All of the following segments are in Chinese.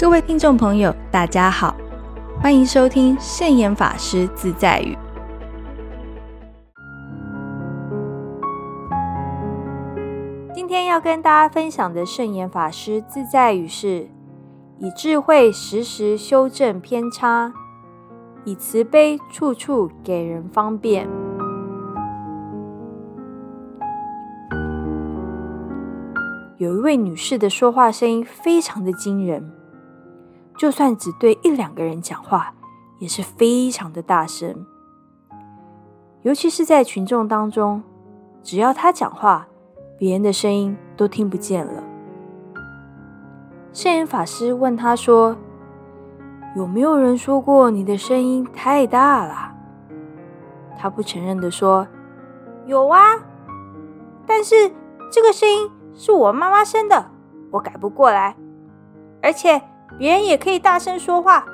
各位听众朋友，大家好，欢迎收听圣严法师自在语。今天要跟大家分享的圣严法师自在语是：以智慧时时修正偏差，以慈悲处处给人方便。有一位女士的说话声音非常的惊人，就算只对一两个人讲话，也是非常的大声。尤其是在群众当中，只要他讲话，别人的声音都听不见了。圣严法师问他说：“有没有人说过你的声音太大了？”他不承认的说：“有啊，但是这个声音。”是我妈妈生的，我改不过来。而且别人也可以大声说话，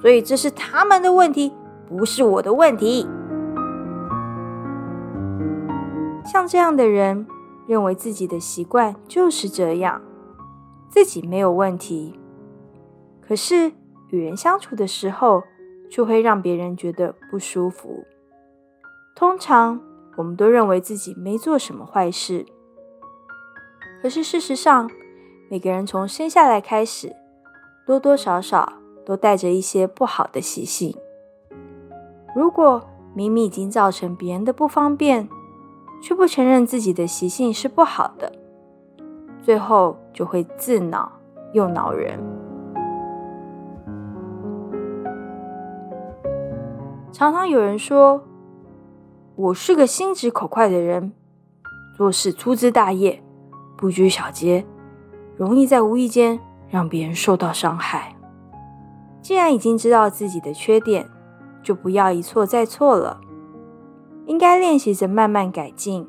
所以这是他们的问题，不是我的问题。像这样的人，认为自己的习惯就是这样，自己没有问题。可是与人相处的时候，却会让别人觉得不舒服。通常我们都认为自己没做什么坏事。可是事实上，每个人从生下来开始，多多少少都带着一些不好的习性。如果明明已经造成别人的不方便，却不承认自己的习性是不好的，最后就会自恼又恼人。常常有人说：“我是个心直口快的人，做事粗枝大叶。”不拘小节，容易在无意间让别人受到伤害。既然已经知道自己的缺点，就不要一错再错了，应该练习着慢慢改进。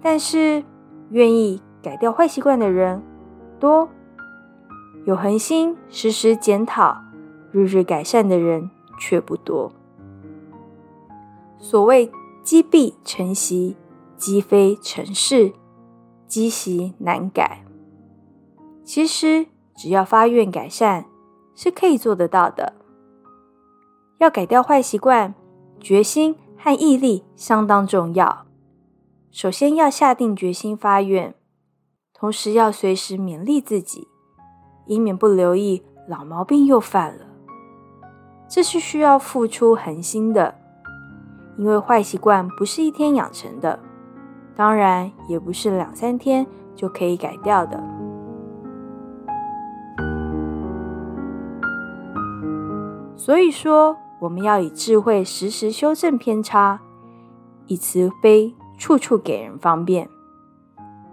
但是，愿意改掉坏习惯的人多，有恒心时时检讨、日日改善的人却不多。所谓积弊成习，积非成事。积习难改，其实只要发愿改善，是可以做得到的。要改掉坏习惯，决心和毅力相当重要。首先要下定决心发愿，同时要随时勉励自己，以免不留意老毛病又犯了。这是需要付出恒心的，因为坏习惯不是一天养成的。当然，也不是两三天就可以改掉的。所以说，我们要以智慧时时修正偏差，以慈悲处处给人方便。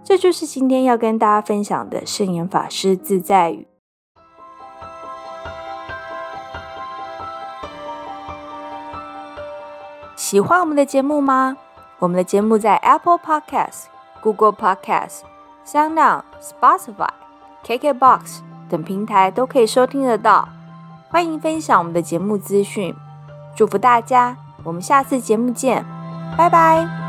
这就是今天要跟大家分享的圣严法师自在语。喜欢我们的节目吗？我们的节目在 Apple Podcast、Google Podcast、SoundOn、Spotify、KKBox 等平台都可以收听得到。欢迎分享我们的节目资讯，祝福大家！我们下次节目见，拜拜。